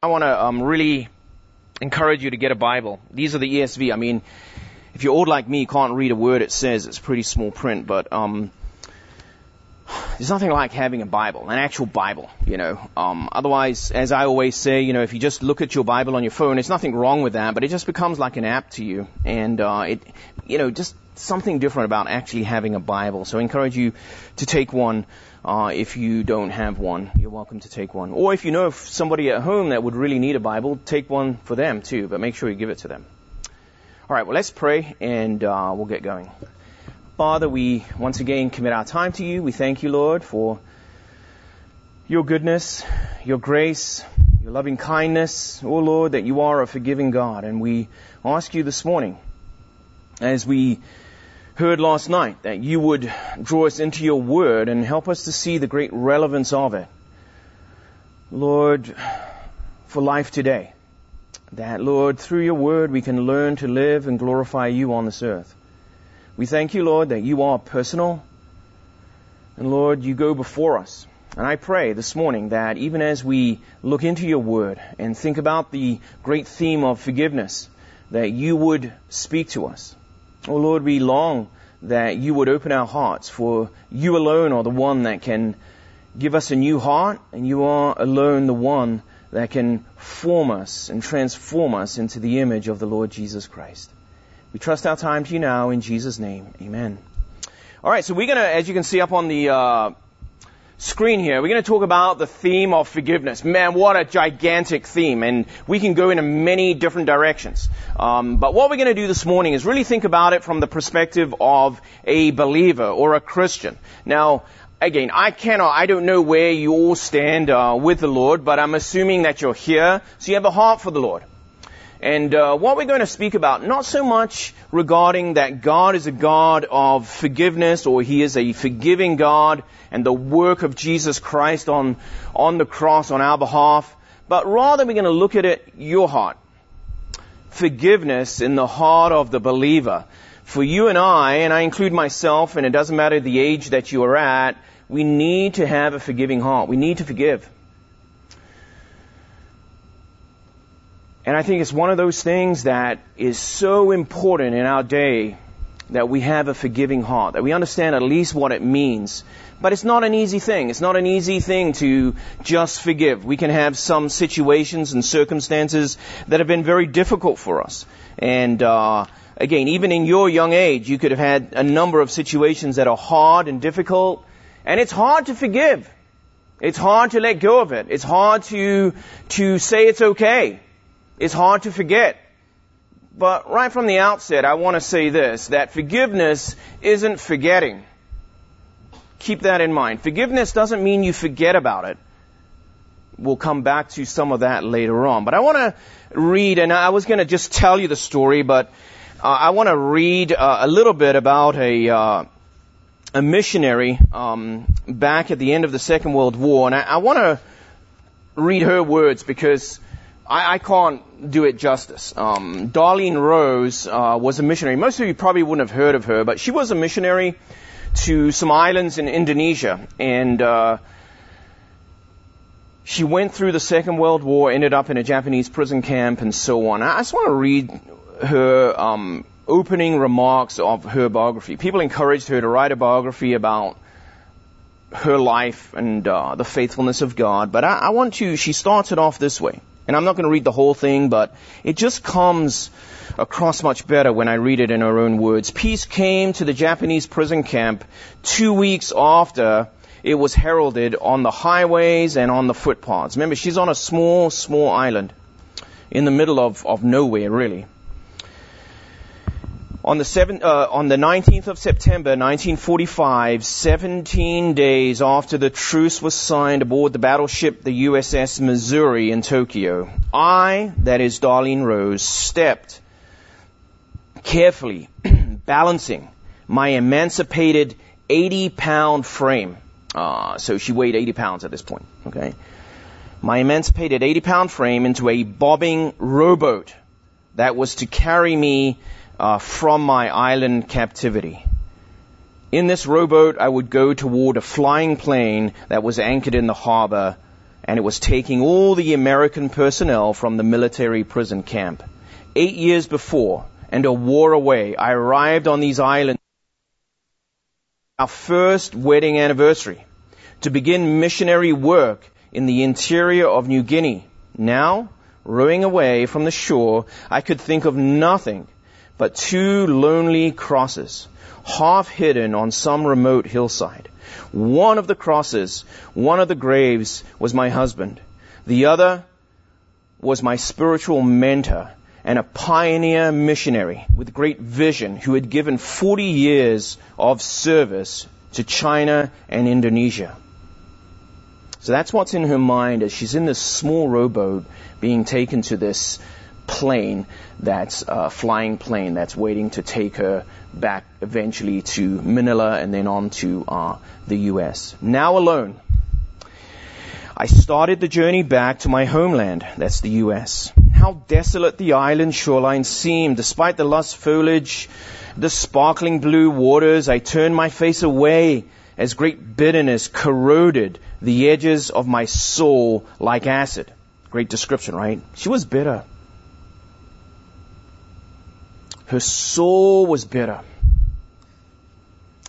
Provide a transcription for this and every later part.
I want to um, really encourage you to get a Bible. These are the ESV. I mean, if you're old like me, you can't read a word it says. It's pretty small print, but um, there's nothing like having a Bible, an actual Bible. You know. Um, otherwise, as I always say, you know, if you just look at your Bible on your phone, there's nothing wrong with that, but it just becomes like an app to you, and uh, it, you know, just something different about actually having a Bible. So I encourage you to take one. Uh, if you don't have one, you're welcome to take one. Or if you know of somebody at home that would really need a Bible, take one for them too, but make sure you give it to them. All right, well, let's pray and uh, we'll get going. Father, we once again commit our time to you. We thank you, Lord, for your goodness, your grace, your loving kindness. Oh, Lord, that you are a forgiving God. And we ask you this morning, as we heard last night that you would draw us into your word and help us to see the great relevance of it. Lord, for life today, that Lord, through your word we can learn to live and glorify you on this earth. We thank you, Lord, that you are personal. And Lord, you go before us. And I pray this morning that even as we look into your word and think about the great theme of forgiveness, that you would speak to us. Oh Lord, we long that you would open our hearts, for you alone are the one that can give us a new heart, and you are alone the one that can form us and transform us into the image of the Lord Jesus Christ. We trust our time to you now in Jesus' name. Amen. All right, so we're going to, as you can see up on the uh, screen here, we're going to talk about the theme of forgiveness. Man, what a gigantic theme, and we can go in many different directions. Um, but what we're going to do this morning is really think about it from the perspective of a believer or a Christian. Now, again, I cannot, I don't know where you all stand uh, with the Lord, but I'm assuming that you're here, so you have a heart for the Lord. And uh, what we're going to speak about, not so much regarding that God is a God of forgiveness or He is a forgiving God and the work of Jesus Christ on, on the cross on our behalf, but rather we're going to look at it, your heart. Forgiveness in the heart of the believer. For you and I, and I include myself, and it doesn't matter the age that you are at, we need to have a forgiving heart. We need to forgive. And I think it's one of those things that is so important in our day that we have a forgiving heart, that we understand at least what it means. But it's not an easy thing. It's not an easy thing to just forgive. We can have some situations and circumstances that have been very difficult for us. And uh, again, even in your young age, you could have had a number of situations that are hard and difficult. And it's hard to forgive. It's hard to let go of it. It's hard to to say it's okay is hard to forget. But right from the outset, I want to say this, that forgiveness isn't forgetting. Keep that in mind. Forgiveness doesn't mean you forget about it. We'll come back to some of that later on. But I want to read, and I was going to just tell you the story, but uh, I want to read uh, a little bit about a, uh, a missionary um, back at the end of the Second World War. And I, I want to read her words because I, I can't do it justice. Um, Darlene Rose uh, was a missionary. Most of you probably wouldn't have heard of her, but she was a missionary to some islands in Indonesia, and uh, she went through the Second World War, ended up in a Japanese prison camp, and so on. I just want to read her um, opening remarks of her biography. People encouraged her to write a biography about her life and uh, the faithfulness of God, but I, I want to. She starts it off this way. And I'm not going to read the whole thing, but it just comes across much better when I read it in her own words. Peace came to the Japanese prison camp two weeks after it was heralded on the highways and on the footpaths. Remember, she's on a small, small island in the middle of, of nowhere, really. On the, seven, uh, on the 19th of September 1945, 17 days after the truce was signed aboard the battleship the USS Missouri in Tokyo, I, that is Darlene Rose, stepped carefully, balancing my emancipated 80 pound frame. Uh, so she weighed 80 pounds at this point, okay? My emancipated 80 pound frame into a bobbing rowboat that was to carry me uh, from my island captivity. In this rowboat, I would go toward a flying plane that was anchored in the harbor, and it was taking all the American personnel from the military prison camp. Eight years before, and a war away, I arrived on these islands. Our first wedding anniversary to begin missionary work in the interior of New Guinea. Now, rowing away from the shore, I could think of nothing but two lonely crosses, half hidden on some remote hillside. One of the crosses, one of the graves was my husband. The other was my spiritual mentor and a pioneer missionary with great vision who had given 40 years of service to China and Indonesia. So that's what's in her mind as she's in this small rowboat being taken to this plane that's a flying plane that's waiting to take her back eventually to Manila and then on to uh, the U.S. Now alone, I started the journey back to my homeland, that's the U.S. How desolate the island shoreline seemed, despite the lush foliage, the sparkling blue waters. I turned my face away as great bitterness corroded the edges of my soul like acid. Great description, right? She was bitter. Her soul was bitter.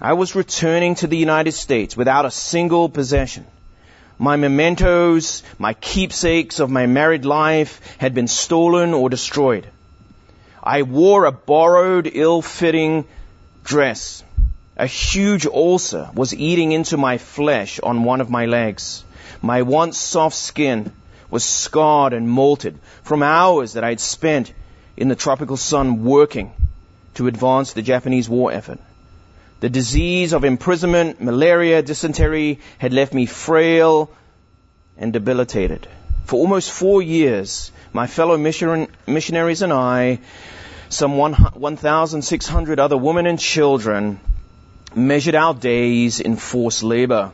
I was returning to the United States without a single possession. My mementos, my keepsakes of my married life had been stolen or destroyed. I wore a borrowed, ill-fitting dress. A huge ulcer was eating into my flesh on one of my legs. My once soft skin was scarred and molted from hours that I'd spent in the tropical sun working to advance the Japanese war effort. The disease of imprisonment, malaria, dysentery had left me frail and debilitated. For almost four years, my fellow mission- missionaries and I, some 1,600 other women and children, measured our days in forced labor.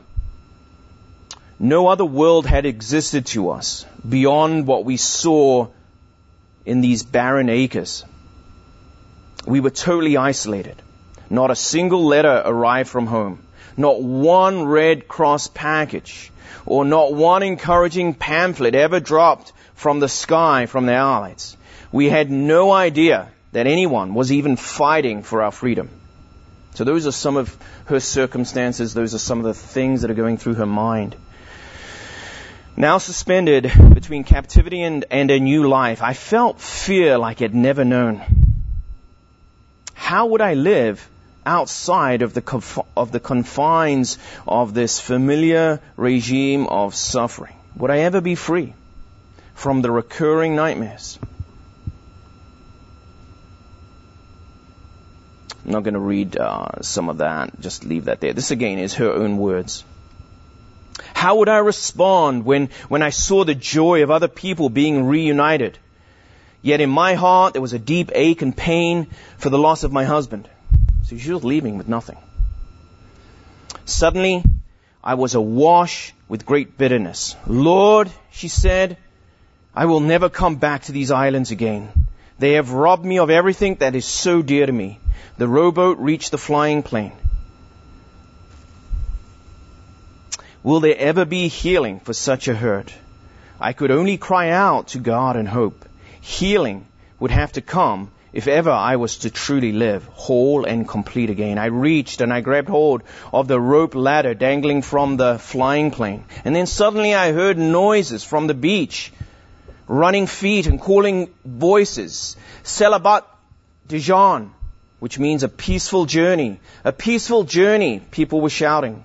No other world had existed to us beyond what we saw in these barren acres. We were totally isolated. Not a single letter arrived from home. Not one Red Cross package or not one encouraging pamphlet ever dropped from the sky from the Allies. We had no idea that anyone was even fighting for our freedom. So those are some of her circumstances. Those are some of the things that are going through her mind. Now suspended between captivity and, and a new life, I felt fear like I'd never known. How would I live outside of the, conf- of the confines of this familiar regime of suffering? Would I ever be free from the recurring nightmares? I'm not going to read uh, some of that. Just leave that there. This again is her own words. How would I respond when, when I saw the joy of other people being reunited? Yet in my heart there was a deep ache and pain for the loss of my husband. So she was leaving with nothing. Suddenly, I was awash with great bitterness. Lord, she said, I will never come back to these islands again. They have robbed me of everything that is so dear to me. The rowboat reached the flying plane. Will there ever be healing for such a hurt? I could only cry out to God and hope. Healing would have to come if ever I was to truly live whole and complete again. I reached and I grabbed hold of the rope ladder dangling from the flying plane. And then suddenly I heard noises from the beach, running feet and calling voices. Selamat jalan, which means a peaceful journey. A peaceful journey, people were shouting.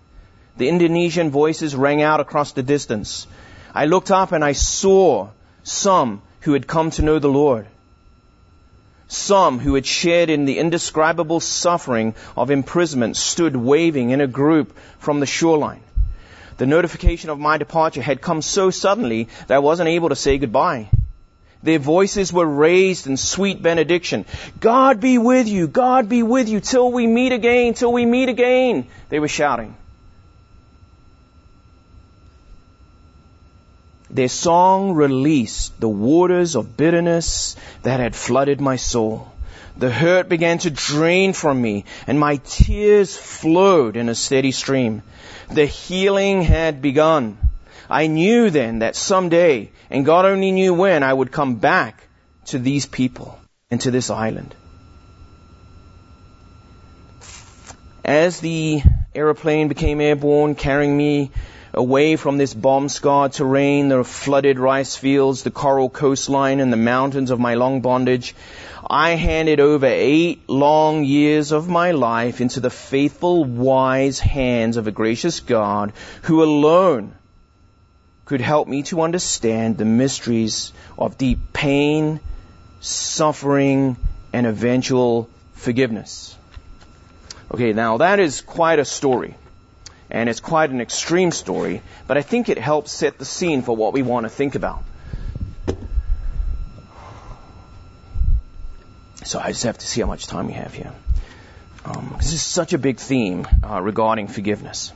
The Indonesian voices rang out across the distance. I looked up and I saw some who had come to know the Lord. Some who had shared in the indescribable suffering of imprisonment stood waving in a group from the shoreline. The notification of my departure had come so suddenly that I wasn't able to say goodbye. Their voices were raised in sweet benediction. God be with you, God be with you till we meet again, till we meet again, they were shouting. Their song released the waters of bitterness that had flooded my soul. The hurt began to drain from me and my tears flowed in a steady stream. The healing had begun. I knew then that someday, and God only knew when, I would come back to these people and to this island. As the aeroplane became airborne, carrying me away from this bomb-scarred terrain, the flooded rice fields, the coral coastline, and the mountains of my long bondage, I handed over eight long years of my life into the faithful, wise hands of a gracious God who alone could help me to understand the mysteries of deep pain, suffering, and eventual forgiveness. Okay, now that is quite a story. And it's quite an extreme story, but I think it helps set the scene for what we want to think about. So I just have to see how much time we have here. Um, this is such a big theme uh, regarding forgiveness.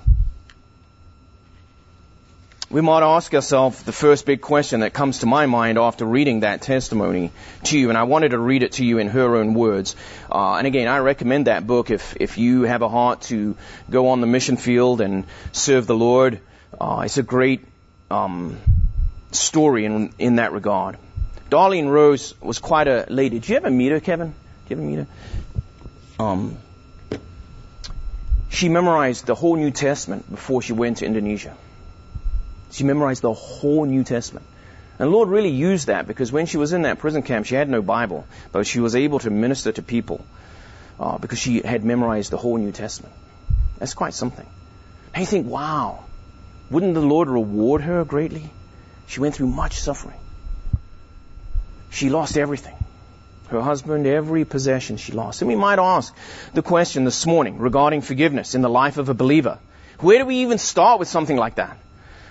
We might ask ourselves the first big question that comes to my mind after reading that testimony to you, and I wanted to read it to you in her own words. Uh, and again, I recommend that book if if you have a heart to go on the mission field and serve the Lord. Uh, it's a great um, story in in that regard. Darlene Rose was quite a lady. Did you ever meet her, Kevin? Did you ever meet her? Um, she memorized the whole New Testament before she went to Indonesia. She memorized the whole New Testament. And the Lord really used that because when she was in that prison camp, she had no Bible, but she was able to minister to people uh, because she had memorized the whole New Testament. That's quite something. And you think, wow, wouldn't the Lord reward her greatly? She went through much suffering. She lost everything. Her husband, every possession she lost. And we might ask the question this morning regarding forgiveness in the life of a believer. Where do we even start with something like that?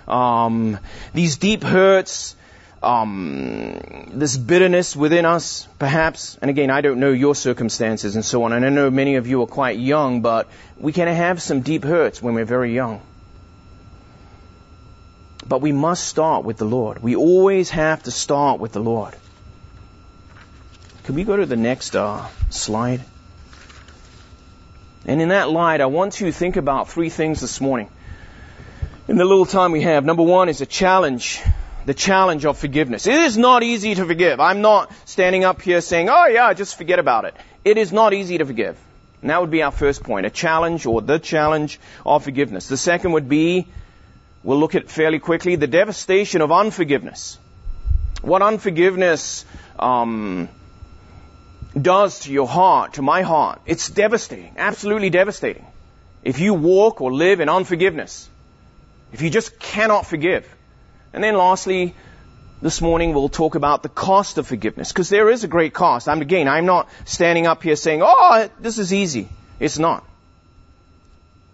Um, these deep hurts, um, this bitterness within us, perhaps. And again, I don't know your circumstances and so on. And I know many of you are quite young, but we can have some deep hurts when we're very young. But we must start with the Lord. We always have to start with the Lord. Can we go to the next uh, slide? And in that light, I want to think about three things this morning. In the little time we have, number one is a challenge. The challenge of forgiveness. It is not easy to forgive. I'm not standing up here saying, oh yeah, just forget about it. It is not easy to forgive. And that would be our first point. A challenge or the challenge of forgiveness. The second would be, we'll look at fairly quickly, the devastation of unforgiveness. What unforgiveness, um, does to your heart, to my heart. It's devastating, absolutely devastating. If you walk or live in unforgiveness, if you just cannot forgive. And then lastly, this morning we'll talk about the cost of forgiveness, because there is a great cost. I'm again, I'm not standing up here saying, oh, this is easy. It's not.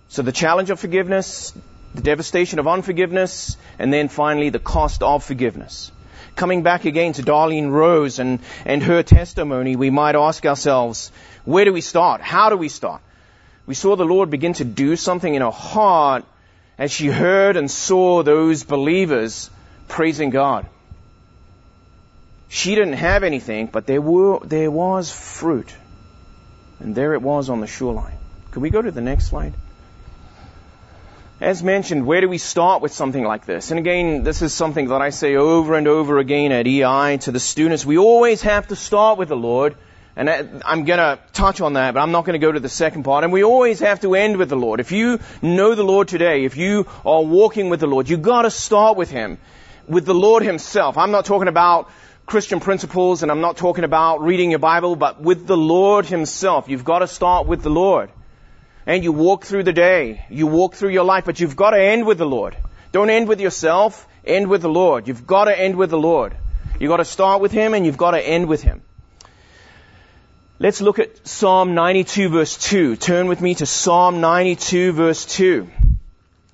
So the challenge of forgiveness, the devastation of unforgiveness, and then finally the cost of forgiveness coming back again to Darlene Rose and, and her testimony, we might ask ourselves, where do we start? How do we start? We saw the Lord begin to do something in her heart as she heard and saw those believers praising God. She didn't have anything, but there were, there was fruit. And there it was on the shoreline. Can we go to the next slide? As mentioned, where do we start with something like this? And again, this is something that I say over and over again at EI to the students. We always have to start with the Lord. And I'm going to touch on that, but I'm not going to go to the second part. And we always have to end with the Lord. If you know the Lord today, if you are walking with the Lord, you've got to start with Him, with the Lord Himself. I'm not talking about Christian principles and I'm not talking about reading your Bible, but with the Lord Himself. You've got to start with the Lord and you walk through the day. You walk through your life, but you've got to end with the Lord. Don't end with yourself, end with the Lord. You've got to end with the Lord. You've got to start with Him and you've got to end with Him. Let's look at Psalm 92 verse 2. Turn with me to Psalm 92 verse 2.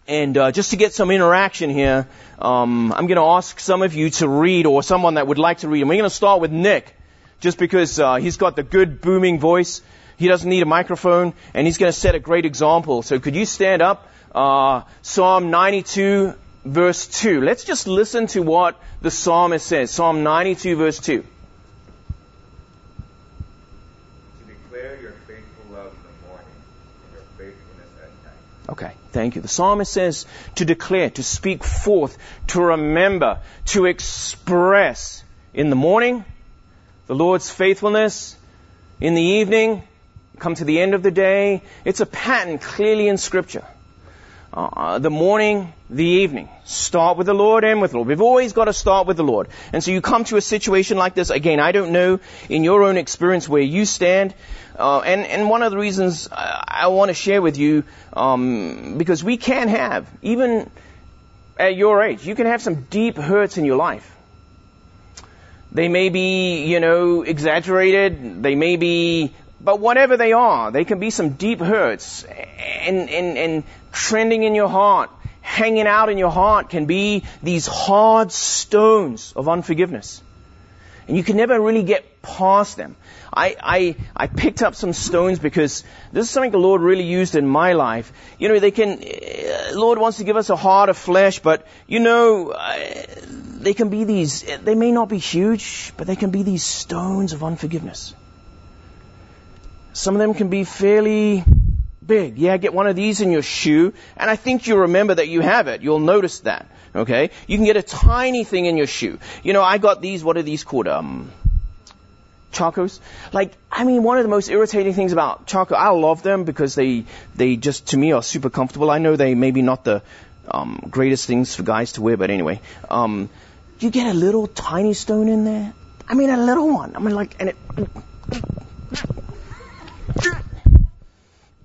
And uh, just to get some interaction here, um, I'm going to ask some of you to read, or someone that would like to read. And we're going to start with Nick, just because uh, he's got the good booming voice. He doesn't need a microphone, and he's going to set a great example. So could you stand up? Uh, Psalm 92, verse 2. Let's just listen to what the psalmist says. Psalm 92, verse 2. To declare your faithful love in the morning and your faithfulness at night. Okay. Thank you. The psalmist says to declare, to speak forth, to remember, to express in the morning the Lord's faithfulness, in the evening, come to the end of the day. It's a pattern clearly in scripture. Uh, the morning, the evening. Start with the Lord, end with the Lord. We've always got to start with the Lord. And so you come to a situation like this. Again, I don't know in your own experience where you stand. Uh, and, and one of the reasons I, I want to share with you, um, because we can have, even at your age, you can have some deep hurts in your life. They may be, you know, exaggerated. They may be, but whatever they are, they can be some deep hurts and, and, and trending in your heart, hanging out in your heart can be these hard stones of unforgiveness. And you can never really get past them. I, I, I picked up some stones because this is something the Lord really used in my life. You know, they can, uh, Lord wants to give us a heart of flesh, but you know, uh, they can be these, they may not be huge, but they can be these stones of unforgiveness. Some of them can be fairly big. Yeah, get one of these in your shoe, and I think you remember that you have it. You'll notice that. Okay? You can get a tiny thing in your shoe. You know, I got these, what are these called? Um, Chacos. Like, I mean, one of the most irritating things about Chaco, I love them because they, they just, to me, are super comfortable. I know they maybe not the, um, greatest things for guys to wear, but anyway, um, you get a little tiny stone in there. I mean, a little one. I mean, like, and it,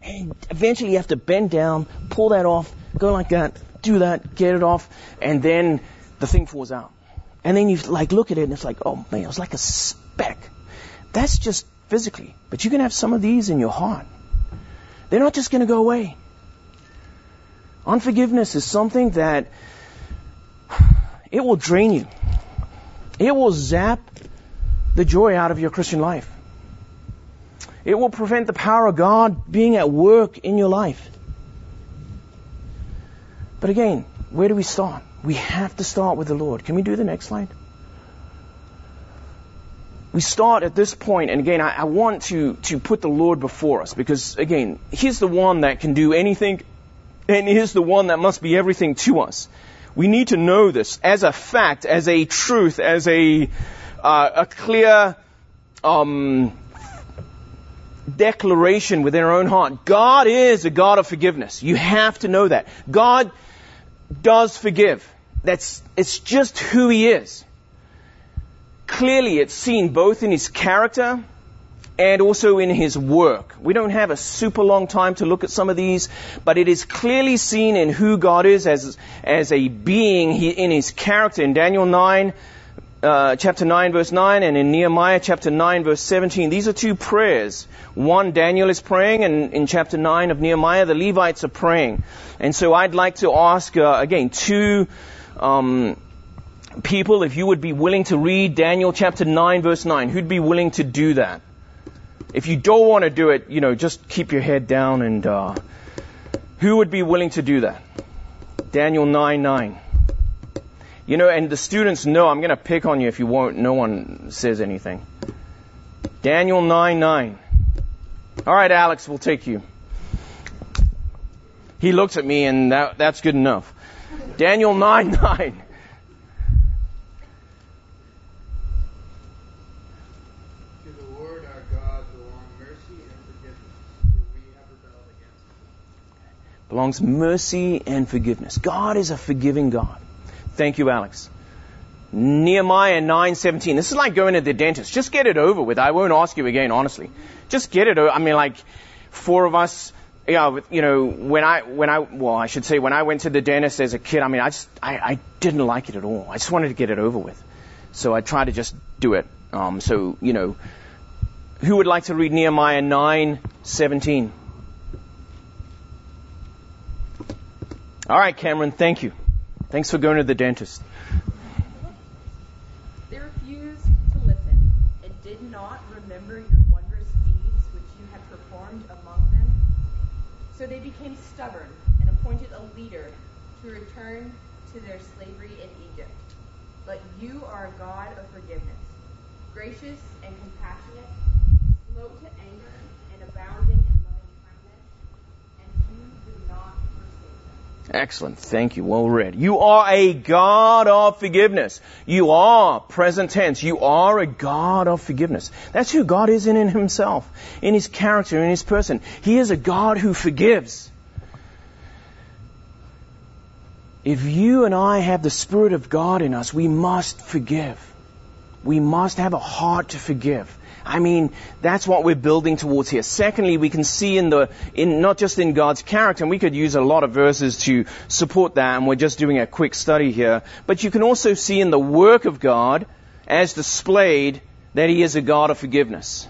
and eventually you have to bend down, pull that off, go like that, do that, get it off, and then the thing falls out. And then you like look at it and it's like, oh man, it was like a speck. That's just physically. But you can have some of these in your heart. They're not just going to go away. Unforgiveness is something that it will drain you. It will zap the joy out of your Christian life. It will prevent the power of God being at work in your life. But again, where do we start? We have to start with the Lord. Can we do the next slide? We start at this point, and again, I, I want to, to put the Lord before us because, again, He's the one that can do anything, and He's the one that must be everything to us. We need to know this as a fact, as a truth, as a, uh, a clear um, declaration within our own heart. God is a God of forgiveness. You have to know that. God does forgive. That's, it's just who He is. Clearly, it's seen both in His character and also in His work. We don't have a super long time to look at some of these, but it is clearly seen in who God is as, as a being in His character. In Daniel 9, uh, chapter 9 verse 9 and in Nehemiah chapter 9 verse 17. These are two prayers. One, Daniel is praying and in chapter 9 of Nehemiah, the Levites are praying. And so I'd like to ask, uh, again, two, um, people if you would be willing to read Daniel chapter 9 verse 9. Who'd be willing to do that? If you don't want to do it, you know, just keep your head down and, uh, who would be willing to do that? Daniel 9 9. You know, and the students know I'm going to pick on you if you won't, no one says anything. Daniel 9 9. All right, Alex, we'll take you. He looks at me and that, that's good enough. Daniel 9 9. belongs mercy and forgiveness. God is a forgiving God. Thank you, Alex. Nehemiah 9:17. This is like going to the dentist. Just get it over with. I won't ask you again, honestly. Just get it over. I mean, like four of us. Yeah, you know, when I when I well, I should say when I went to the dentist as a kid. I mean, I just I, I didn't like it at all. I just wanted to get it over with. So I tried to just do it. Um, so you know, who would like to read Nehemiah 9:17? All right, Cameron. Thank you. Thanks for going to the dentist. They refused to listen and did not remember your wondrous deeds which you had performed among them. So they became stubborn and appointed a leader to return to their slavery in Egypt. But you are a God of forgiveness, gracious and compassionate, slow to anger, and abounding in loving kindness, and you do not forsake. Excellent. Thank you. Well read. You are a God of forgiveness. You are, present tense, you are a God of forgiveness. That's who God is in, in himself, in his character, in his person. He is a God who forgives. If you and I have the Spirit of God in us, we must forgive. We must have a heart to forgive. I mean, that's what we're building towards here. Secondly, we can see in the, in, not just in God's character, and we could use a lot of verses to support that, and we're just doing a quick study here, but you can also see in the work of God, as displayed, that He is a God of forgiveness.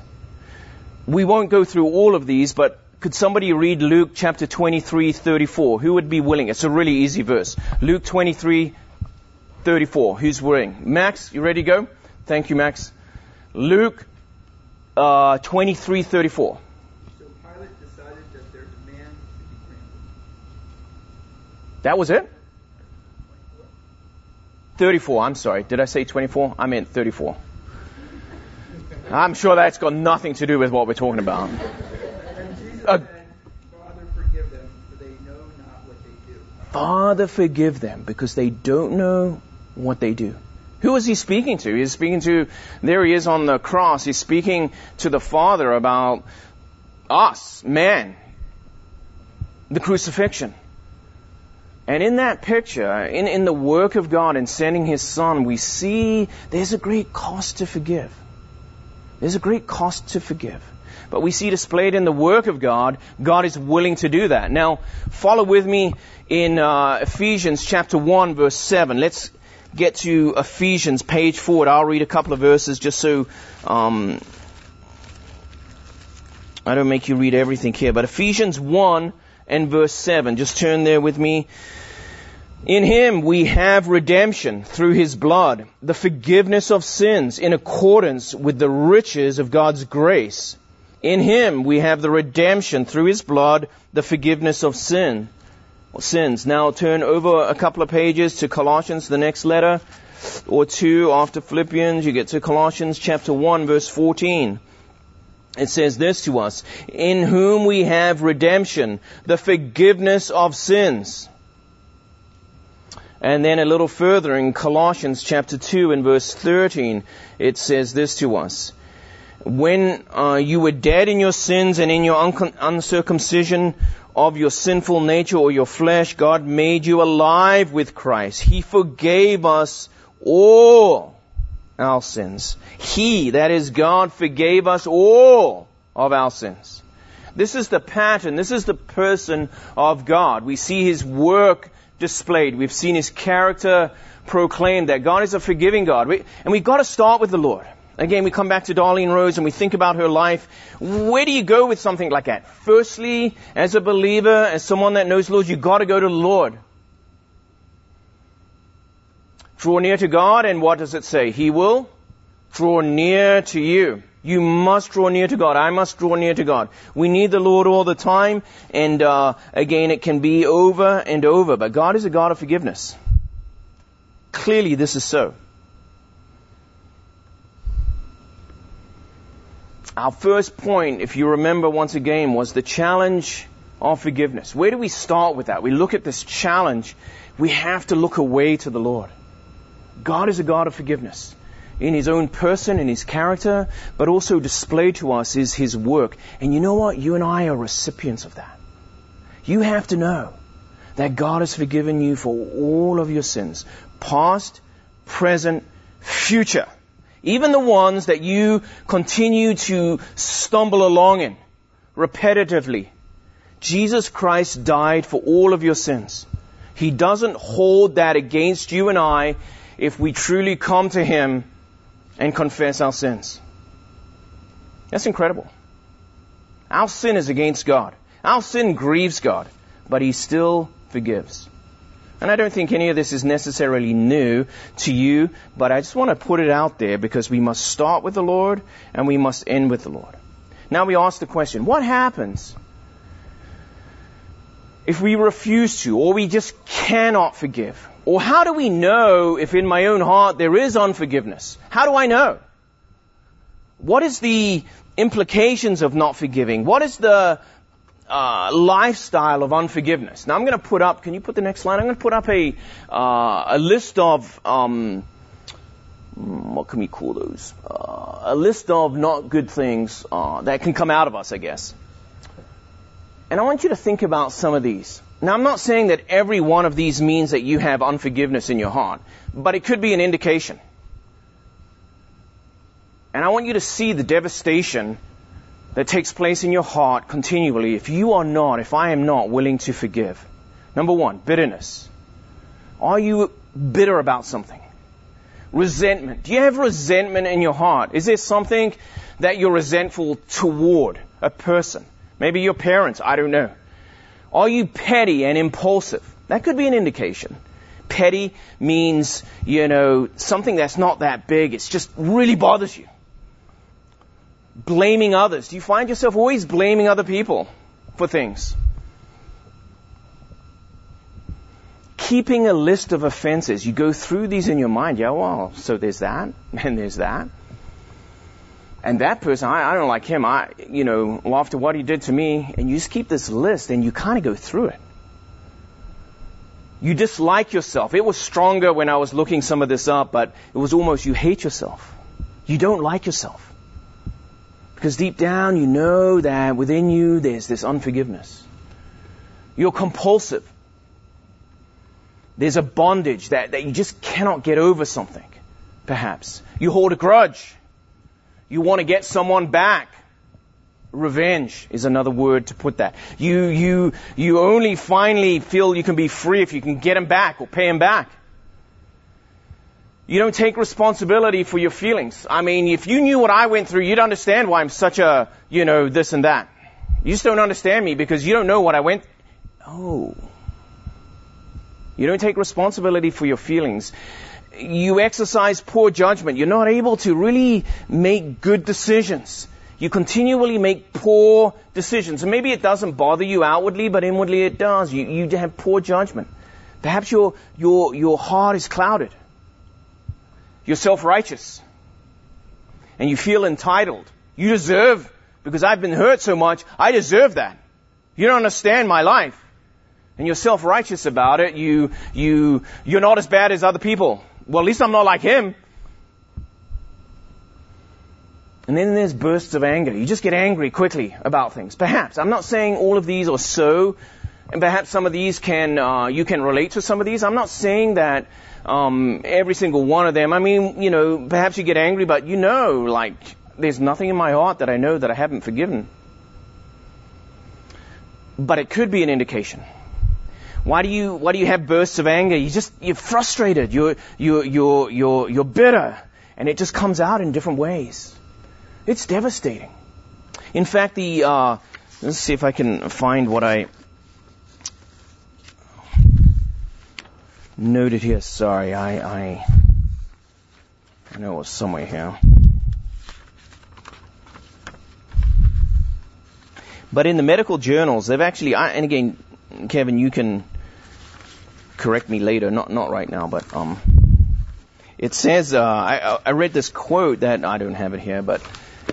We won't go through all of these, but could somebody read Luke chapter 23, 34? Who would be willing? It's a really easy verse. Luke 23, 34. Who's willing? Max, you ready to go? Thank you, Max. Luke uh, 23, 34. So Pilate decided that their demand should be granted. That was it? 34, I'm sorry. Did I say 24? I meant 34. I'm sure that's got nothing to do with what we're talking about. And Jesus Uh, Father, forgive them, for they know not what they do. Father, forgive them because they don't know what they do. Who is he speaking to? He's speaking to, there he is on the cross. He's speaking to the Father about us, man, the crucifixion. And in that picture, in, in the work of God in sending His Son, we see there's a great cost to forgive. There's a great cost to forgive. But we see displayed in the work of God, God is willing to do that. Now, follow with me in uh, Ephesians chapter 1 verse 7. Let's get to Ephesians page forward. I'll read a couple of verses just so um, I don't make you read everything here. But Ephesians 1 and verse 7. Just turn there with me. In him we have redemption through his blood, the forgiveness of sins in accordance with the riches of God's grace. In him we have the redemption through his blood, the forgiveness of sin. Sins. Now turn over a couple of pages to Colossians, the next letter, or two after Philippians, you get to Colossians chapter 1 verse 14. It says this to us, in whom we have redemption, the forgiveness of sins. And then a little further in Colossians chapter 2 and verse 13, it says this to us. When uh, you were dead in your sins and in your uncon- uncircumcision of your sinful nature or your flesh, God made you alive with Christ. He forgave us all our sins. He, that is God, forgave us all of our sins. This is the pattern. This is the person of God. We see His work displayed. We've seen His character proclaimed that God is a forgiving God. We, and we've got to start with the Lord. Again, we come back to Darlene Rose and we think about her life. Where do you go with something like that? Firstly, as a believer, as someone that knows the Lord, you've got to go to the Lord. Draw near to God, and what does it say? He will draw near to you. You must draw near to God. I must draw near to God. We need the Lord all the time, and uh, again, it can be over and over. But God is a God of forgiveness. Clearly, this is so. Our first point, if you remember once again, was the challenge of forgiveness. Where do we start with that? We look at this challenge. We have to look away to the Lord. God is a God of forgiveness in His own person, in His character, but also displayed to us is His work. And you know what? You and I are recipients of that. You have to know that God has forgiven you for all of your sins, past, present, future. Even the ones that you continue to stumble along in repetitively. Jesus Christ died for all of your sins. He doesn't hold that against you and I if we truly come to Him and confess our sins. That's incredible. Our sin is against God. Our sin grieves God, but He still forgives. And I don't think any of this is necessarily new to you, but I just want to put it out there because we must start with the Lord and we must end with the Lord. Now we ask the question, what happens if we refuse to or we just cannot forgive? Or how do we know if in my own heart there is unforgiveness? How do I know? What is the implications of not forgiving? What is the uh, lifestyle of unforgiveness. Now I'm going to put up. Can you put the next slide? I'm going to put up a uh, a list of um, what can we call those? Uh, a list of not good things uh, that can come out of us, I guess. And I want you to think about some of these. Now I'm not saying that every one of these means that you have unforgiveness in your heart, but it could be an indication. And I want you to see the devastation that takes place in your heart continually if you are not, if I am not willing to forgive. Number one, bitterness. Are you bitter about something? Resentment. Do you have resentment in your heart? Is there something that you're resentful toward a person? Maybe your parents, I don't know. Are you petty and impulsive? That could be an indication. Petty means, you know, something that's not that big. It's just really bothers you blaming others? Do you find yourself always blaming other people for things? Keeping a list of offenses. You go through these in your mind. Yeah, well, so there's that, and there's that. And that person, I, I don't like him. I, you know, after what he did to me, and you just keep this list and you kind of go through it. You dislike yourself. It was stronger when I was looking some of this up, but it was almost you hate yourself. You don't like yourself. Because deep down you know that within you there's this unforgiveness. You're compulsive. There's a bondage that, that you just cannot get over something, perhaps. You hold a grudge. You want to get someone back. Revenge is another word to put that. You, you, you only finally feel you can be free if you can get them back or pay them back. You don't take responsibility for your feelings. I mean, if you knew what I went through, you'd understand why I'm such a, you know, this and that. You just don't understand me because you don't know what I went. Oh. You don't take responsibility for your feelings. You exercise poor judgment. You're not able to really make good decisions. You continually make poor decisions. And maybe it doesn't bother you outwardly, but inwardly it does. You, you have poor judgment. Perhaps your, your, your heart is clouded. You're self-righteous. And you feel entitled. You deserve, because I've been hurt so much, I deserve that. You don't understand my life. And you're self-righteous about it. You, you, you're not as bad as other people. Well, at least I'm not like him. And then there's bursts of anger. You just get angry quickly about things. Perhaps. I'm not saying all of these are so, and perhaps some of these can, uh, you can relate to some of these. I'm not saying that um, every single one of them. I mean, you know, perhaps you get angry, but you know, like, there's nothing in my heart that I know that I haven't forgiven. But it could be an indication. Why do you, why do you have bursts of anger? You just, you're frustrated. You're, you're, you're, you're, you're bitter. And it just comes out in different ways. It's devastating. In fact, the, uh, let's see if I can find what I, noted here. Sorry, I, I, I know it was somewhere here. But in the medical journals, they've actually, I, and again, Kevin, you can correct me later, not not right now, but um, it says uh, I, I read this quote that I don't have it here, but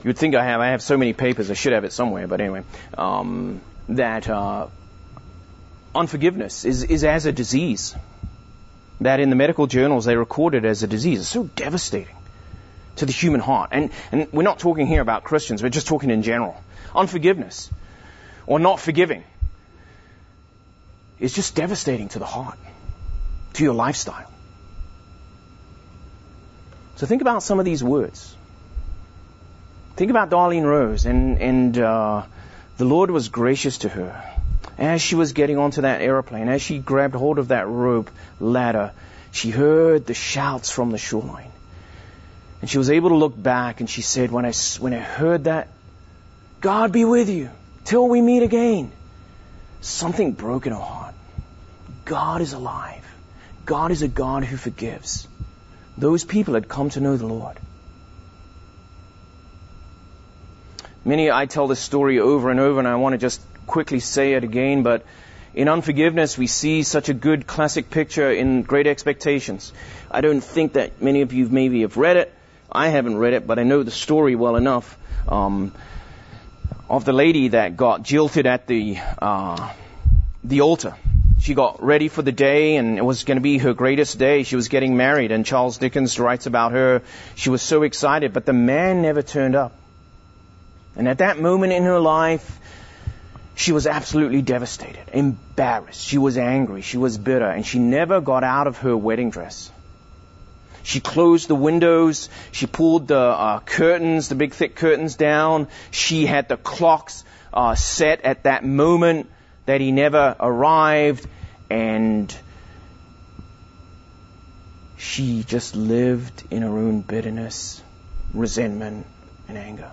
you'd think I have. I have so many papers, I should have it somewhere. But anyway, um, that uh, unforgiveness is is as a disease that in the medical journals they recorded as a disease. It's so devastating to the human heart. And, and we're not talking here about Christians, we're just talking in general. Unforgiveness or not forgiving is just devastating to the heart, to your lifestyle. So think about some of these words. Think about Darlene Rose, and, and uh, the Lord was gracious to her as she was getting onto that airplane, as she grabbed hold of that rope ladder, she heard the shouts from the shoreline. And she was able to look back and she said, when I, when I heard that, God be with you till we meet again. Something broke in her heart. God is alive. God is a God who forgives. Those people had come to know the Lord. Many, I tell this story over and over, and I want to just quickly say it again, but in unforgiveness, we see such a good classic picture in Great Expectations. I don't think that many of you maybe have read it. I haven't read it, but I know the story well enough. Um, of the lady that got jilted at the, uh, the altar. She got ready for the day and it was going to be her greatest day. She was getting married and Charles Dickens writes about her. She was so excited, but the man never turned up. And at that moment in her life, she was absolutely devastated, embarrassed. She was angry. She was bitter and she never got out of her wedding dress. She closed the windows. She pulled the uh, curtains, the big thick curtains down. She had the clocks uh, set at that moment that he never arrived, and she just lived in her own bitterness, resentment, and anger.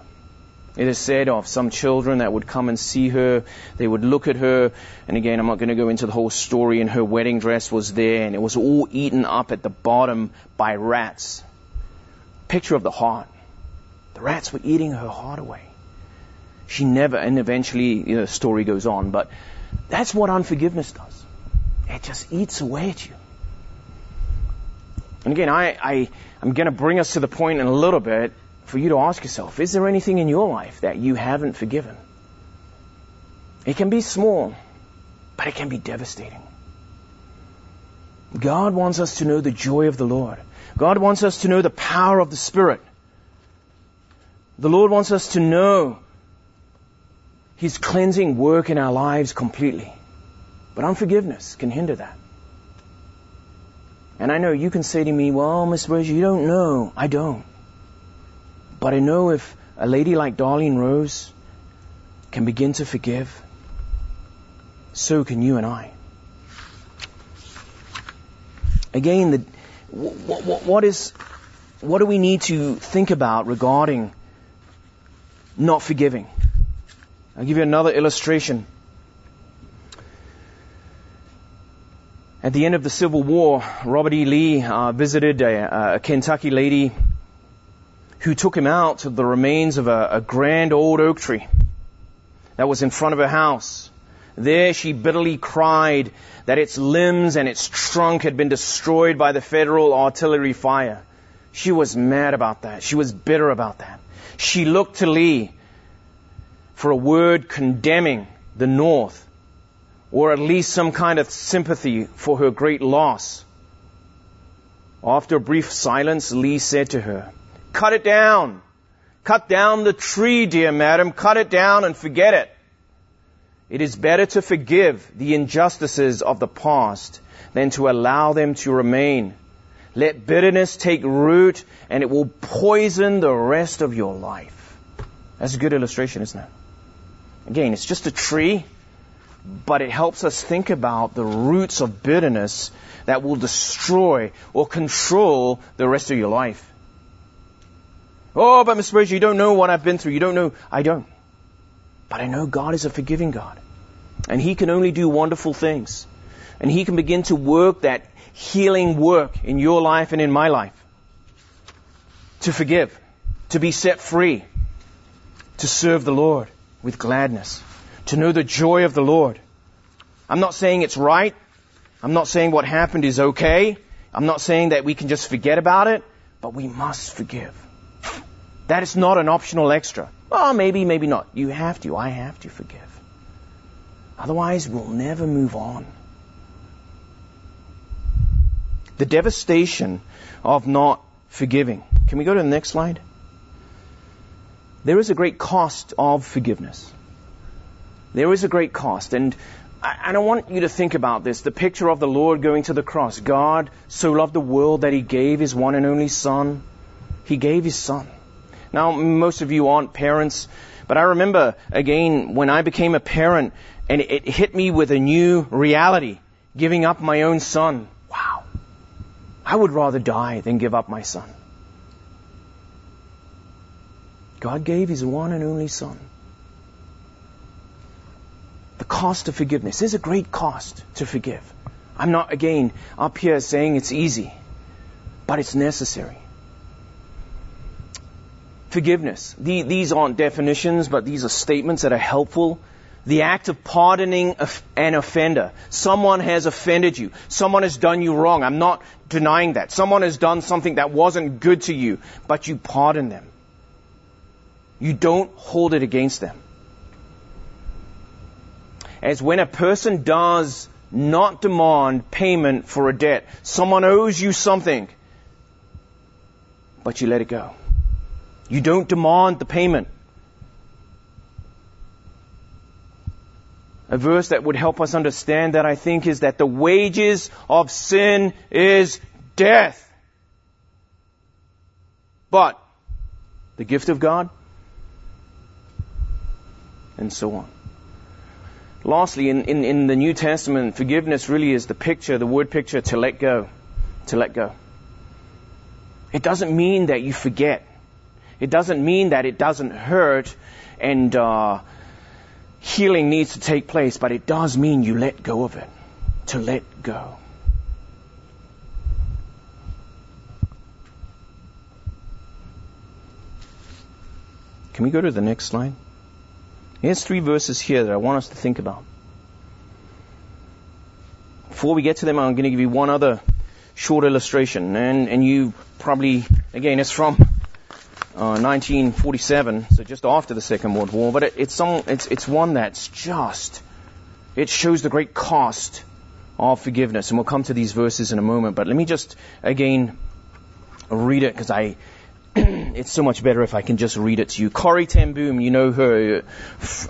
It is said of some children that would come and see her, they would look at her, and again, I'm not going to go into the whole story, and her wedding dress was there, and it was all eaten up at the bottom by rats. Picture of the heart. The rats were eating her heart away. She never, and eventually, you know, the story goes on, but that's what unforgiveness does. It just eats away at you. And again, I, I, I'm going to bring us to the point in a little bit for you to ask yourself, is there anything in your life that you haven't forgiven? It can be small, but it can be devastating. God wants us to know the joy of the Lord. God wants us to know the power of the Spirit. The Lord wants us to know His cleansing work in our lives completely. But unforgiveness can hinder that. And I know you can say to me, well, Miss Rose, you don't know. I don't. But I know if a lady like Darlene Rose can begin to forgive, so can you and I. Again, the, what, what, what is, what do we need to think about regarding not forgiving? I'll give you another illustration. At the end of the Civil War, Robert E. Lee uh, visited a, a Kentucky lady who took him out to the remains of a, a grand old oak tree that was in front of her house. There she bitterly cried that its limbs and its trunk had been destroyed by the federal artillery fire. She was mad about that. She was bitter about that. She looked to Lee for a word condemning the North, or at least some kind of sympathy for her great loss. After a brief silence, Lee said to her, Cut it down. Cut down the tree, dear madam. Cut it down and forget it. It is better to forgive the injustices of the past than to allow them to remain. Let bitterness take root and it will poison the rest of your life. That's a good illustration, isn't it? Again, it's just a tree, but it helps us think about the roots of bitterness that will destroy or control the rest of your life. Oh, but Mr. Spurgeon, you don't know what I've been through. You don't know. I don't. But I know God is a forgiving God. And He can only do wonderful things. And He can begin to work that healing work in your life and in my life. To forgive. To be set free. To serve the Lord with gladness. To know the joy of the Lord. I'm not saying it's right. I'm not saying what happened is okay. I'm not saying that we can just forget about it. But we must forgive. That is not an optional extra. Oh, maybe, maybe not. You have to. I have to forgive. Otherwise, we'll never move on. The devastation of not forgiving. Can we go to the next slide? There is a great cost of forgiveness. There is a great cost. And I, want you to think about this. The picture of the Lord going to the cross. God so loved the world that he gave his one and only Son. He gave his Son. Now, most of you aren't parents, but I remember again when I became a parent and it hit me with a new reality, giving up my own son. Wow. I would rather die than give up my son. God gave his one and only son. The cost of forgiveness. is a great cost to forgive. I'm not, again, up here saying it's easy, but it's necessary forgiveness. these aren't definitions, but these are statements that are helpful. The act of pardoning an offender. Someone has offended you. Someone has done you wrong. I'm not denying that. Someone has done something that wasn't good to you, but you pardon them. You don't hold it against them. as when a person does not demand payment for a debt. Someone owes you something, but you let it go. You don't demand the payment. A verse that would help us understand that I think is that the wages of sin is death. But the gift of God, and so on. Lastly, in, in, in the New Testament, forgiveness really is the picture, the word picture, to let go. To let go. It doesn't mean that you forget. It doesn't mean that it doesn't hurt and uh, healing needs to take place, but it does mean you let go of it. To let go. Can we go to the next slide? Here's three verses here that I want us to think about. Before we get to them, I'm going to give you one other short illustration, and, and you probably, again, it's from uh, 1947, so just after the Second World War, but it, it's, some, it's, it's one that's just, it shows the great cost of forgiveness, and we'll come to these verses in a moment, but let me just, again, read it, because I, it's so much better if I can just read it to you. Corrie ten Boom, you know her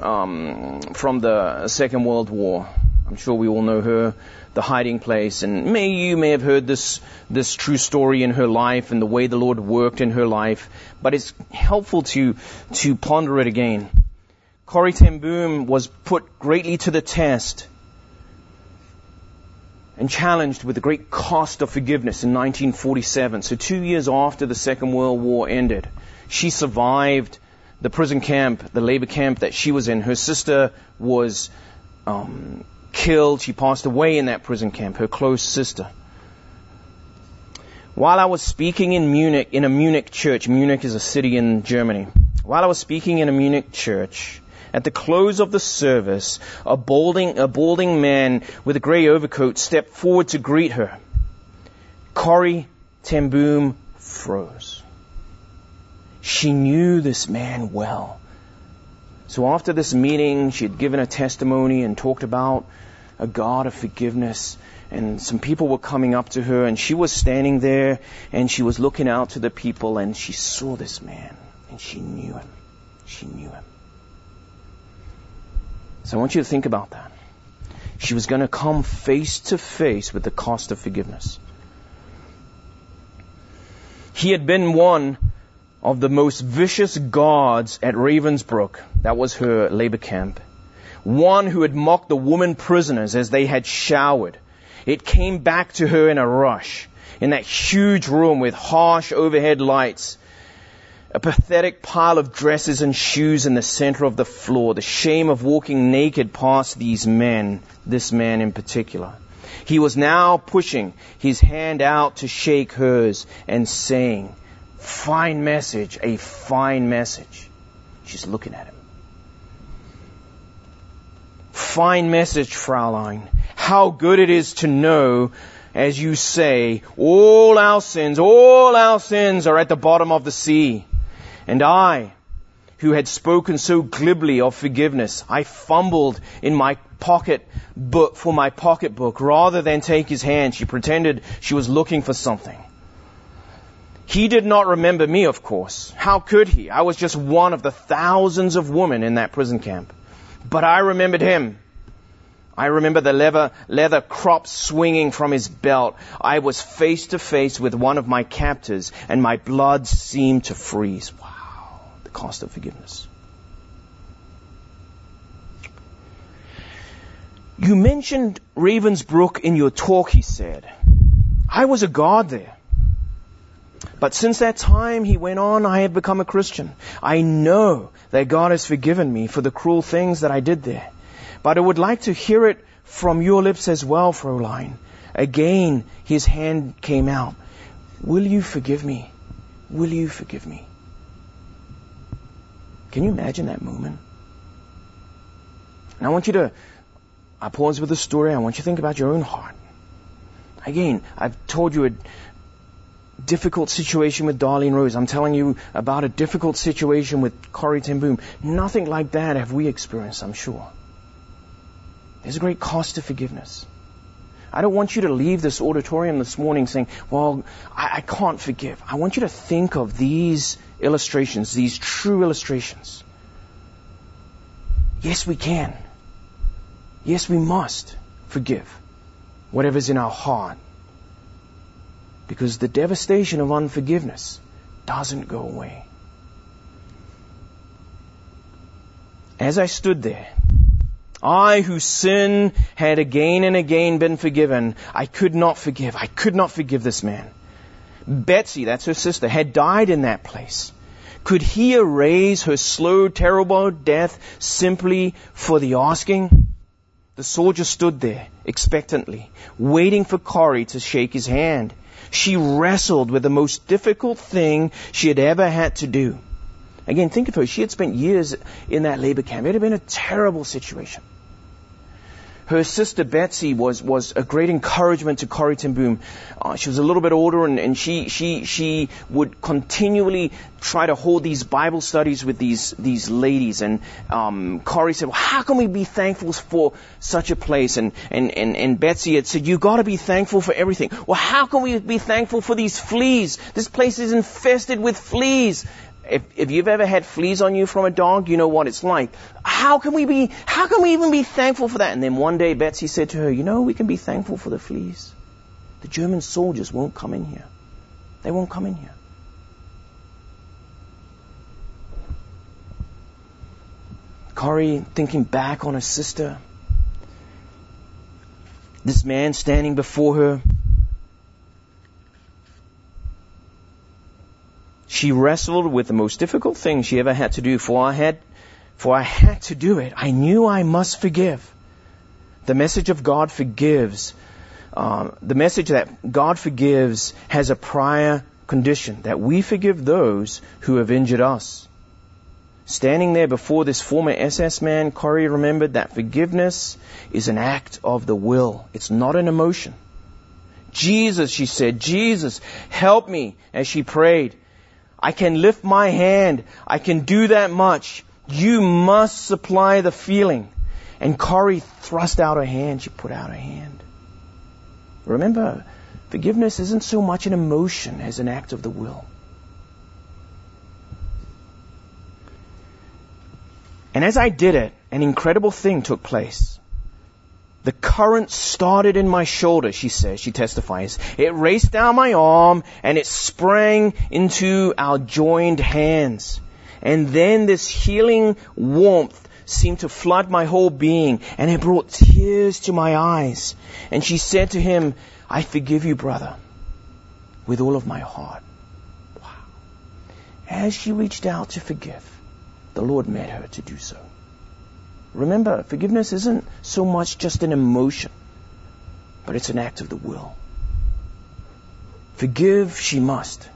um, from the Second World War. I'm sure we all know her, the hiding place, and may you may have heard this this true story in her life and the way the Lord worked in her life. But it's helpful to to ponder it again. Corrie ten Boom was put greatly to the test and challenged with the great cost of forgiveness in 1947. So two years after the Second World War ended, she survived the prison camp, the labor camp that she was in. Her sister was um, killed. She passed away in that prison camp, her close sister. While I was speaking in Munich, in a Munich church, Munich is a city in Germany. While I was speaking in a Munich church, at the close of the service, a balding, a balding man with a grey overcoat stepped forward to greet her. Corrie ten Boom froze. She knew this man well. So after this meeting, she had given a testimony and talked about a God of forgiveness. And some people were coming up to her, and she was standing there, and she was looking out to the people, and she saw this man, and she knew him. She knew him. So I want you to think about that. She was going to come face to face with the cost of forgiveness. He had been one of the most vicious guards at Ravensbrück. That was her labor camp. One who had mocked the woman prisoners as they had showered. It came back to her in a rush. In that huge room with harsh overhead lights, a pathetic pile of dresses and shoes in the center of the floor, the shame of walking naked past these men, this man in particular. He was now pushing his hand out to shake hers and saying, fine message, a fine message. She's looking at him. Fine message, Fraulein. How good it is to know as you say, all our sins, all our sins are at the bottom of the sea. And I, who had spoken so glibly of forgiveness, I fumbled in my pocket book for my pocketbook rather than take his hand. She pretended she was looking for something. He did not remember me, of course. How could he? I was just one of the thousands of women in that prison camp. But I remembered him. I remember the leather, leather crop swinging from his belt. I was face to face with one of my captors and my blood seemed to freeze. Wow the cost of forgiveness. You mentioned Ravensbrück in your talk, he said. I was a guard there. But since that time, he went on, I have become a Christian. I know that God has forgiven me for the cruel things that I did there. But I would like to hear it from your lips as well, Fräulein. Again, his hand came out. Will you forgive me? Will you forgive me? Can you imagine that moment? And I want you to, I pause with the story. I want you to think about your own heart. Again, I've told you a difficult situation with Darlene Rose. I'm telling you about a difficult situation with Corrie ten Boom. Nothing like that have we experienced, I'm sure. There's a great cost to forgiveness. I don't want you to leave this auditorium this morning saying, well, I, I can't forgive. I want you to think of these illustrations, these true illustrations. Yes, we can. Yes, we must forgive whatever's in our heart. Because the devastation of unforgiveness doesn't go away. As I stood there, I whose sin had again and again been forgiven, I could not forgive. I could not forgive this man. Betsy, that's her sister, had died in that place. Could he erase her slow, terrible death simply for the asking? The soldier stood there, expectantly, waiting for Corrie to shake his hand. She wrestled with the most difficult thing she had ever had to do. Again, think of her. She had spent years in that labor camp. It had been a terrible situation. Her sister Betsy was, was a great encouragement to Corrie ten Boom. Uh, she was a little bit older and, and she, she, she would continually try to hold these Bible studies with these, these ladies. And um, Corrie said, well, how can we be thankful for such a place? And, and, and, and Betsy had said, you gotta be thankful for everything. Well, how can we be thankful for these fleas? This place is infested with fleas. If, if you've ever had fleas on you from a dog, you know what it's like. How can we be, how can we even be thankful for that? And then one day Betsy said to her, you know, we can be thankful for the fleas. The German soldiers won't come in here. They won't come in here. Corrie thinking back on her sister. This man standing before her She wrestled with the most difficult thing she ever had to do, for I had, for I had to do it. I knew I must forgive. The message of God forgives. Um, the message that God forgives has a prior condition that we forgive those who have injured us. Standing there before this former SS man, Corrie remembered that forgiveness is an act of the will. It's not an emotion. Jesus, she said, Jesus, help me as she prayed. I can lift my hand. I can do that much. You must supply the feeling. And Corrie thrust out her hand. She put out her hand. Remember, forgiveness isn't so much an emotion as an act of the will. And as I did it, an incredible thing took place. The current started in my shoulder, she says, she testifies. It raced down my arm and it sprang into our joined hands. And then this healing warmth seemed to flood my whole being and it brought tears to my eyes. And she said to him, I forgive you, brother, with all of my heart. Wow. As she reached out to forgive, the Lord met her to do so. Remember, forgiveness isn't so much just an emotion, but it's an act of the will. Forgive she must.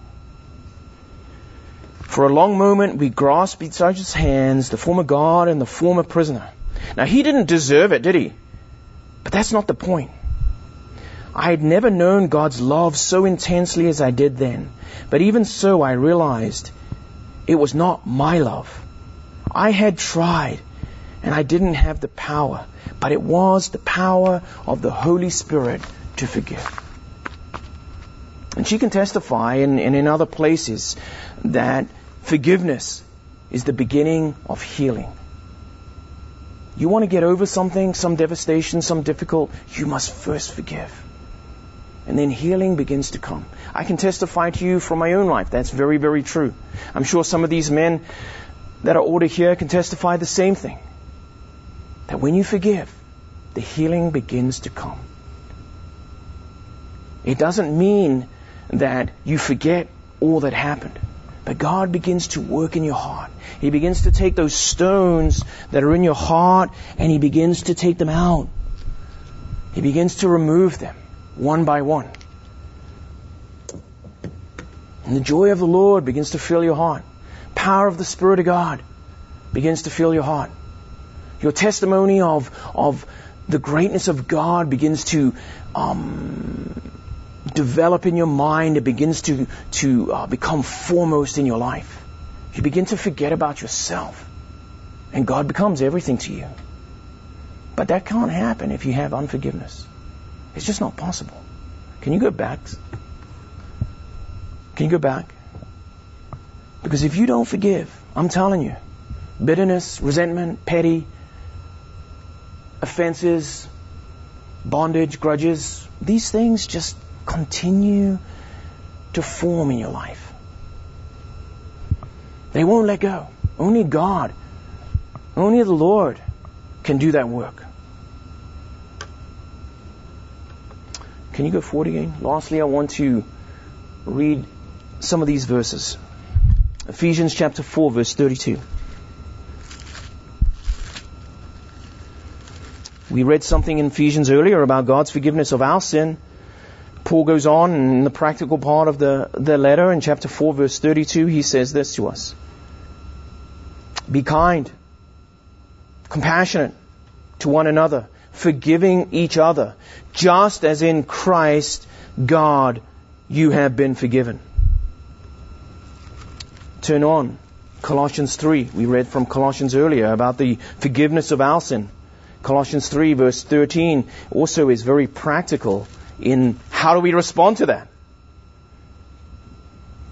For a long moment, we grasped each other's hands, the former guard and the former prisoner. Now, he didn't deserve it, did he? But that's not the point. I had never known God's love so intensely as I did then. But even so, I realized it was not my love. I had tried and I didn't have the power, but it was the power of the Holy Spirit to forgive. And she can testify and in, in other places that forgiveness is the beginning of healing. You want to get over something, some devastation, some difficult, you must first forgive. And then healing begins to come. I can testify to you from my own life. That's very, very true. I'm sure some of these men that are older here can testify the same thing that when you forgive, the healing begins to come. It doesn't mean that you forget all that happened. But God begins to work in your heart. He begins to take those stones that are in your heart and He begins to take them out. He begins to remove them one by one. And the joy of the Lord begins to fill your heart. Power of the Spirit of God begins to fill your heart. Your testimony of, of the greatness of God begins to um, develop in your mind. It begins to, to uh, become foremost in your life. You begin to forget about yourself. And God becomes everything to you. But that can't happen if you have unforgiveness. It's just not possible. Can you go back? Can you go back? Because if you don't forgive, I'm telling you, bitterness, resentment, petty, offenses, bondage, grudges, these things just continue to form in your life. They won't let go. Only God, only the Lord can do that work. Can you go forward again? Lastly, I want to read some of these verses. Ephesians chapter 4, verse 32. We read something in Ephesians earlier about God's forgiveness of our sin. Paul goes on in the practical part of the, the letter in chapter 4 verse 32, he says this to us. Be kind, compassionate to one another, forgiving each other, just as in Christ God you have been forgiven. Turn on. Colossians 3. We read from Colossians earlier about the forgiveness of our sin. Colossians 3 verse 13 also is very practical in how do we respond to that.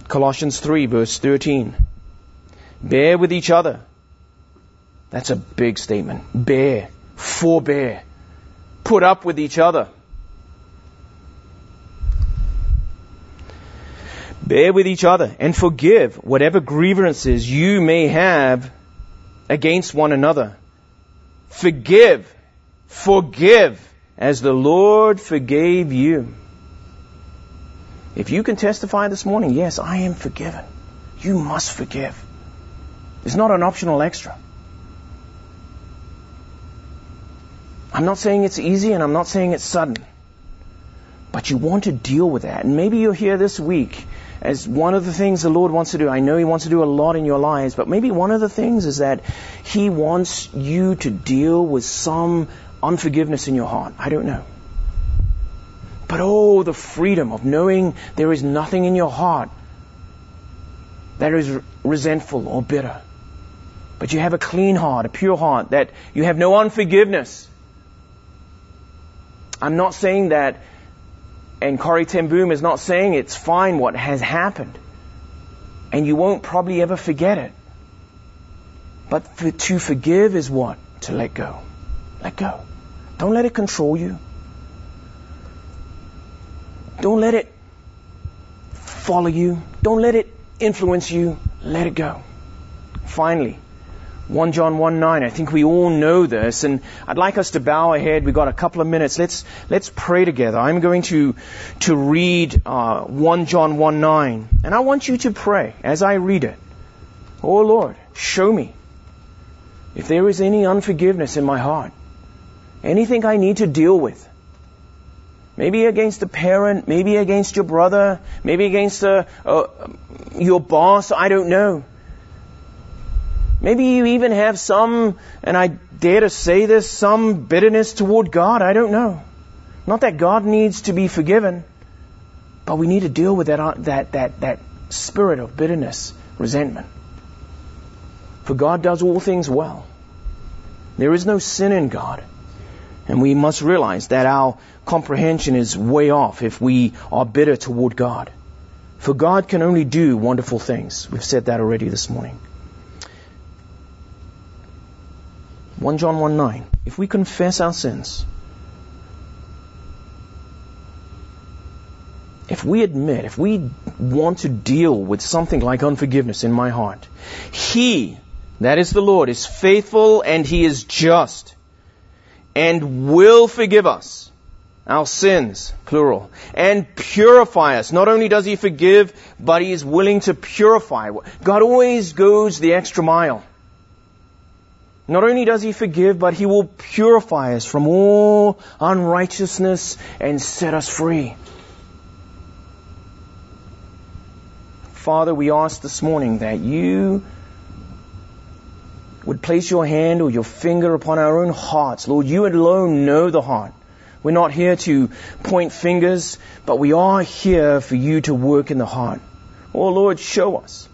Colossians 3 verse 13. Bear with each other. That's a big statement. Bear. Forbear. Put up with each other. Bear with each other and forgive whatever grievances you may have against one another. Forgive. Forgive as the Lord forgave you. If you can testify this morning, yes, I am forgiven. You must forgive. It's not an optional extra. I'm not saying it's easy and I'm not saying it's sudden. But you want to deal with that. And maybe you're here this week as one of the things the Lord wants to do. I know He wants to do a lot in your lives, but maybe one of the things is that He wants you to deal with some unforgiveness in your heart. I don't know. But oh, the freedom of knowing there is nothing in your heart that is resentful or bitter. But you have a clean heart, a pure heart, that you have no unforgiveness. I'm not saying that and Corrie ten Boom is not saying it's fine what has happened. And you won't probably ever forget it. But for, to forgive is what? To let go. Let go. Don't let it control you. Don't let it follow you. Don't let it influence you. Let it go. Finally, 1 John 1 9. I think we all know this, and I'd like us to bow our head. We've got a couple of minutes. Let's, let's pray together. I'm going to, to read uh, 1 John 1 9, and I want you to pray as I read it. Oh Lord, show me if there is any unforgiveness in my heart, anything I need to deal with. Maybe against a parent, maybe against your brother, maybe against a, a, your boss, I don't know. Maybe you even have some, and I dare to say this, some bitterness toward God. I don't know. Not that God needs to be forgiven, but we need to deal with that, uh, that, that, that spirit of bitterness, resentment. For God does all things well. There is no sin in God. And we must realize that our comprehension is way off if we are bitter toward God. For God can only do wonderful things. We've said that already this morning. 1 John 1 9. If we confess our sins, if we admit, if we want to deal with something like unforgiveness in my heart, He, that is the Lord, is faithful and He is just and will forgive us our sins, plural, and purify us. Not only does He forgive, but He is willing to purify. God always goes the extra mile. Not only does He forgive, but He will purify us from all unrighteousness and set us free. Father, we ask this morning that you would place your hand or your finger upon our own hearts. Lord, you alone know the heart. We're not here to point fingers, but we are here for you to work in the heart. Oh Lord, show us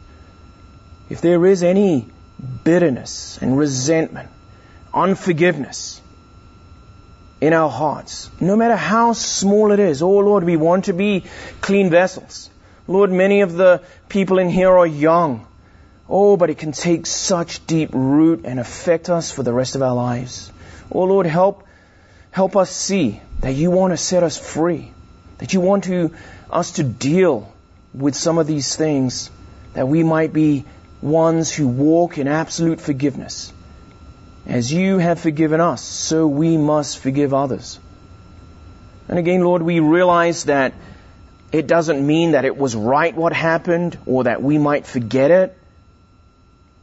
if there is any bitterness and resentment, unforgiveness. in our hearts, no matter how small it is. Oh Lord, we want to be clean vessels. Lord, many of the people in here are young. Oh, but it can take such deep root and affect us for the rest of our lives. Oh Lord, help, help us see that you want to set us free, that you want to, us to deal with some of these things, that we might be ones who walk in absolute forgiveness. As you have forgiven us, so we must forgive others. And again, Lord, we realize that it doesn't mean that it was right what happened or that we might forget it.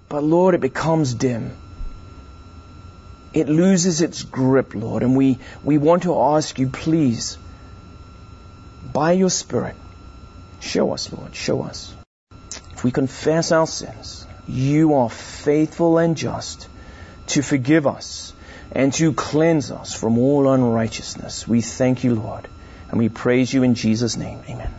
But Lord, it becomes dim. It loses its grip, Lord. And we, we want to ask you, please, by your Spirit, show us, Lord, show us. We confess our sins, you are faithful and just to forgive us and to cleanse us from all unrighteousness. We thank you, Lord, and we praise you in Jesus' name. Amen.